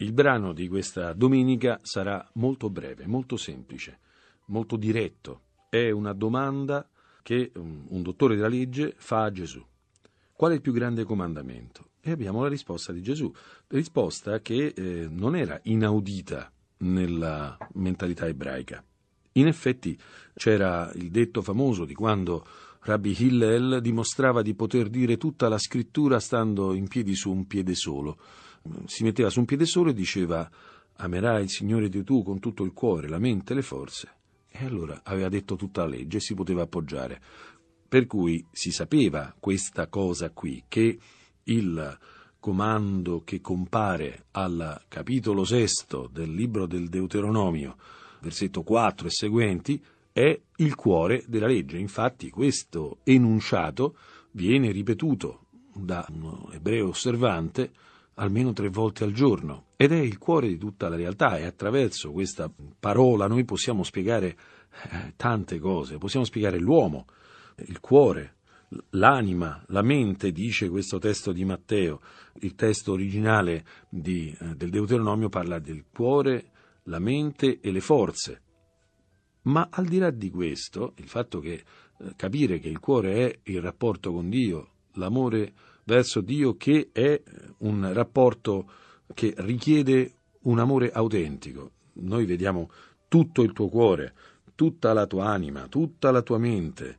Il brano di questa domenica sarà molto breve, molto semplice, molto diretto. È una domanda che un dottore della legge fa a Gesù. Qual è il più grande comandamento? E abbiamo la risposta di Gesù, risposta che eh, non era inaudita nella mentalità ebraica. In effetti c'era il detto famoso di quando Rabbi Hillel dimostrava di poter dire tutta la scrittura stando in piedi su un piede solo si metteva su un piede solo e diceva amerai il Signore Dio tu con tutto il cuore, la mente e le forze. E allora aveva detto tutta la legge e si poteva appoggiare. Per cui si sapeva questa cosa qui, che il comando che compare al capitolo sesto del libro del Deuteronomio, versetto 4 e seguenti, è il cuore della legge. Infatti questo enunciato viene ripetuto da un ebreo osservante almeno tre volte al giorno. Ed è il cuore di tutta la realtà e attraverso questa parola noi possiamo spiegare eh, tante cose, possiamo spiegare l'uomo, il cuore, l'anima, la mente, dice questo testo di Matteo, il testo originale di, eh, del Deuteronomio parla del cuore, la mente e le forze. Ma al di là di questo, il fatto che eh, capire che il cuore è il rapporto con Dio, l'amore verso Dio che è un rapporto che richiede un amore autentico. Noi vediamo tutto il tuo cuore, tutta la tua anima, tutta la tua mente.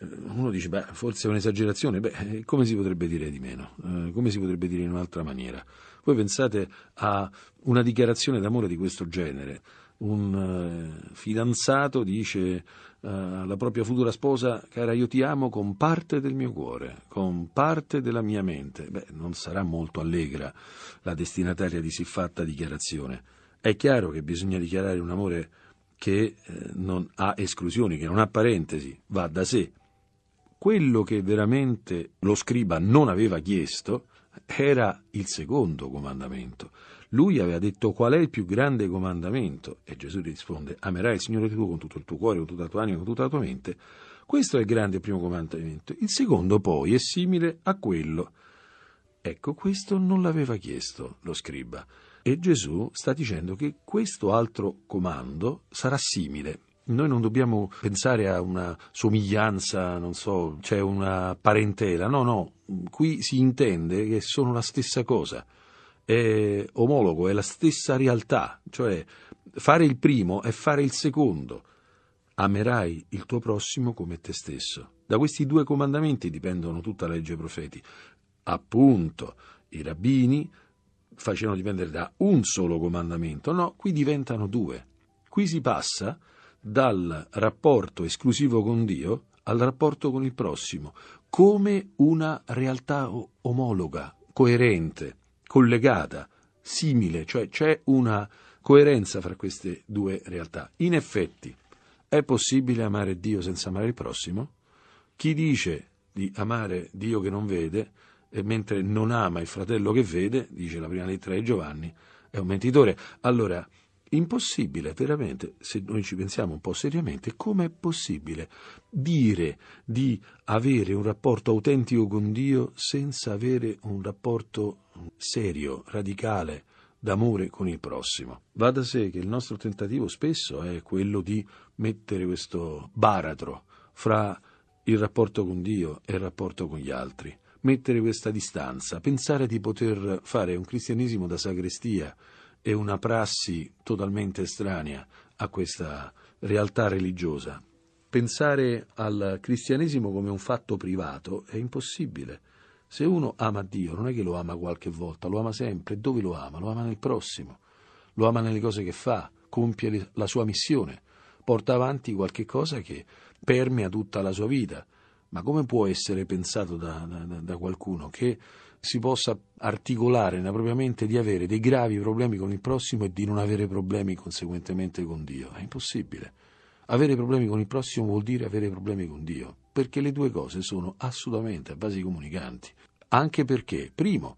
Eh, uno dice, beh, forse è un'esagerazione, beh, eh, come si potrebbe dire di meno? Eh, come si potrebbe dire in un'altra maniera? Voi pensate a una dichiarazione d'amore di questo genere, un eh, fidanzato dice eh, alla propria futura sposa, cara io ti amo con parte del mio cuore, con parte della mia mente, beh, non sarà molto allegra la destinataria di siffatta dichiarazione. È chiaro che bisogna dichiarare un amore che eh, non ha esclusioni, che non ha parentesi, va da sé. Quello che veramente lo scriba non aveva chiesto era il secondo comandamento. Lui aveva detto qual è il più grande comandamento e Gesù risponde amerai il Signore tuo con tutto il tuo cuore, con tutta la tua anima, con tutta la tua mente. Questo è il grande primo comandamento. Il secondo poi è simile a quello. Ecco, questo non l'aveva chiesto lo scriba. E Gesù sta dicendo che questo altro comando sarà simile. Noi non dobbiamo pensare a una somiglianza, non so, c'è cioè una parentela. No, no, qui si intende che sono la stessa cosa. È omologo, è la stessa realtà, cioè fare il primo è fare il secondo. Amerai il tuo prossimo come te stesso. Da questi due comandamenti dipendono tutta la legge profeti. Appunto, i rabbini facevano dipendere da un solo comandamento, no, qui diventano due. Qui si passa dal rapporto esclusivo con Dio al rapporto con il prossimo, come una realtà omologa, coerente, collegata, simile, cioè c'è una coerenza fra queste due realtà. In effetti, è possibile amare Dio senza amare il prossimo? Chi dice di amare Dio che non vede, e mentre non ama il fratello che vede, dice la prima lettera di Giovanni, è un mentitore. Allora, impossibile, veramente, se noi ci pensiamo un po' seriamente, com'è possibile dire di avere un rapporto autentico con Dio senza avere un rapporto serio, radicale, d'amore con il prossimo? Va da sé che il nostro tentativo spesso è quello di mettere questo baratro fra il rapporto con Dio e il rapporto con gli altri, mettere questa distanza, pensare di poter fare un cristianesimo da sagrestia, è una prassi totalmente estranea a questa realtà religiosa. Pensare al cristianesimo come un fatto privato è impossibile. Se uno ama Dio, non è che lo ama qualche volta, lo ama sempre. Dove lo ama? Lo ama nel prossimo, lo ama nelle cose che fa, compie la sua missione, porta avanti qualche cosa che permea tutta la sua vita. Ma come può essere pensato da, da, da qualcuno che si possa articolare nella propria mente di avere dei gravi problemi con il prossimo e di non avere problemi conseguentemente con Dio. È impossibile. Avere problemi con il prossimo vuol dire avere problemi con Dio, perché le due cose sono assolutamente a basi comunicanti. Anche perché, primo,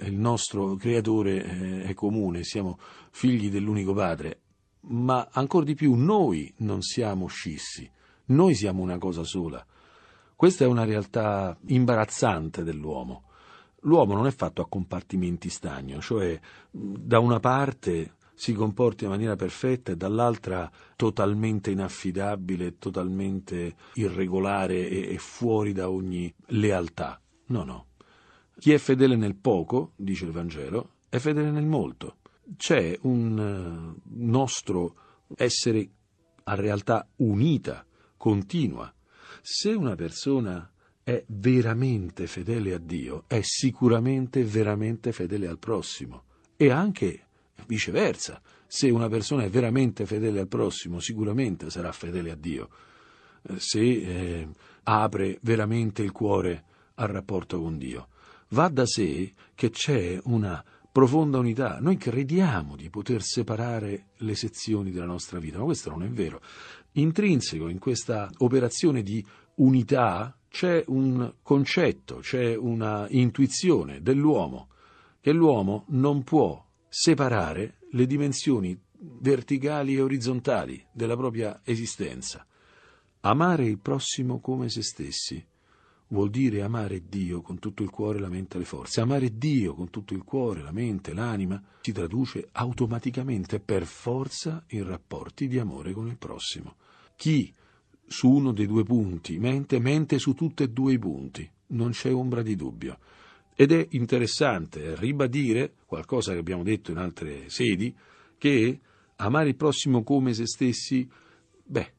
il nostro creatore eh, è comune, siamo figli dell'unico padre, ma ancora di più noi non siamo scissi, noi siamo una cosa sola. Questa è una realtà imbarazzante dell'uomo l'uomo non è fatto a compartimenti stagno, cioè da una parte si comporta in maniera perfetta e dall'altra totalmente inaffidabile, totalmente irregolare e, e fuori da ogni lealtà. No, no. Chi è fedele nel poco, dice il Vangelo, è fedele nel molto. C'è un uh, nostro essere a realtà unita, continua. Se una persona è veramente fedele a Dio, è sicuramente veramente fedele al prossimo e anche Viceversa, se una persona è veramente fedele al prossimo, sicuramente sarà fedele a Dio. Eh, se eh, apre veramente il cuore al rapporto con Dio. Va da sé che c'è una profonda unità. Noi crediamo di poter separare le sezioni della nostra vita, ma questo non è vero. Intrinseco in questa operazione di unità c'è un concetto, c'è una intuizione dell'uomo, che l'uomo non può separare le dimensioni verticali e orizzontali della propria esistenza. Amare il prossimo come se stessi vuol dire amare Dio con tutto il cuore, la mente e le forze. Amare Dio con tutto il cuore, la mente, l'anima si traduce automaticamente per forza in rapporti di amore con il prossimo. Chi su uno dei due punti mente, mente su tutti e due i punti, non c'è ombra di dubbio. Ed è interessante ribadire qualcosa che abbiamo detto in altre sedi, che amare il prossimo come se stessi, beh,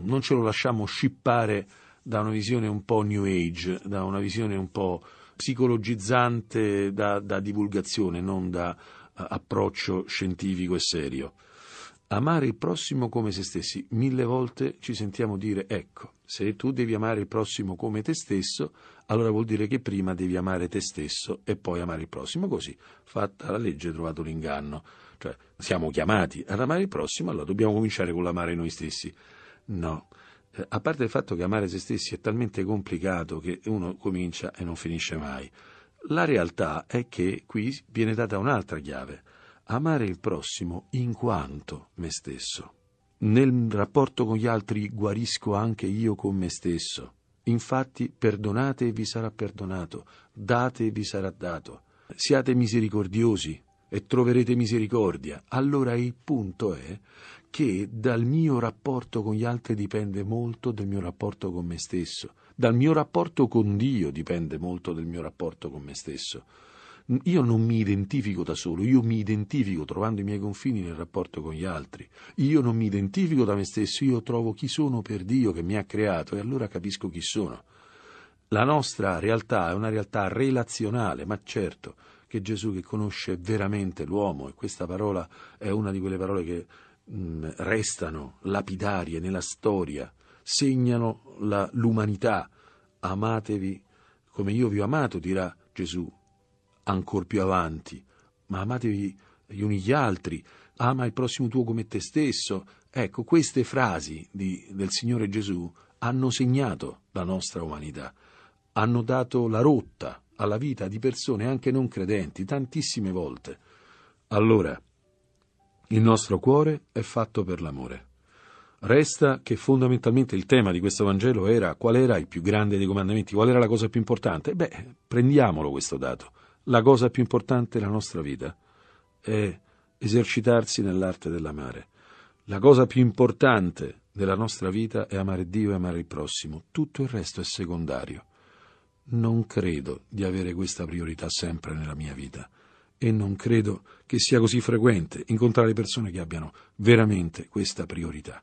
non ce lo lasciamo scippare da una visione un po' new age, da una visione un po' psicologizzante da, da divulgazione, non da uh, approccio scientifico e serio. Amare il prossimo come se stessi. Mille volte ci sentiamo dire, ecco, se tu devi amare il prossimo come te stesso, allora vuol dire che prima devi amare te stesso e poi amare il prossimo. Così, fatta la legge, trovato l'inganno. Cioè, siamo chiamati ad amare il prossimo, allora dobbiamo cominciare con l'amare noi stessi. No. Eh, a parte il fatto che amare se stessi è talmente complicato che uno comincia e non finisce mai. La realtà è che qui viene data un'altra chiave. Amare il prossimo in quanto me stesso. Nel rapporto con gli altri guarisco anche io con me stesso. Infatti perdonate e vi sarà perdonato, date e vi sarà dato. Siate misericordiosi e troverete misericordia. Allora il punto è che dal mio rapporto con gli altri dipende molto del mio rapporto con me stesso. Dal mio rapporto con Dio dipende molto del mio rapporto con me stesso. Io non mi identifico da solo, io mi identifico trovando i miei confini nel rapporto con gli altri. Io non mi identifico da me stesso, io trovo chi sono per Dio che mi ha creato e allora capisco chi sono. La nostra realtà è una realtà relazionale, ma certo che Gesù che conosce veramente l'uomo, e questa parola è una di quelle parole che mh, restano lapidarie nella storia, segnano la, l'umanità. Amatevi come io vi ho amato, dirà Gesù ancor più avanti, ma amatevi gli uni gli altri, ama il prossimo tuo come te stesso. Ecco, queste frasi di, del Signore Gesù hanno segnato la nostra umanità, hanno dato la rotta alla vita di persone anche non credenti tantissime volte. Allora, il nostro cuore è fatto per l'amore. Resta che fondamentalmente il tema di questo Vangelo era qual era il più grande dei comandamenti, qual era la cosa più importante. Beh, prendiamolo questo dato la cosa più importante della nostra vita è esercitarsi nell'arte dell'amare. La cosa più importante della nostra vita è amare Dio e amare il prossimo. Tutto il resto è secondario. Non credo di avere questa priorità sempre nella mia vita e non credo che sia così frequente incontrare persone che abbiano veramente questa priorità.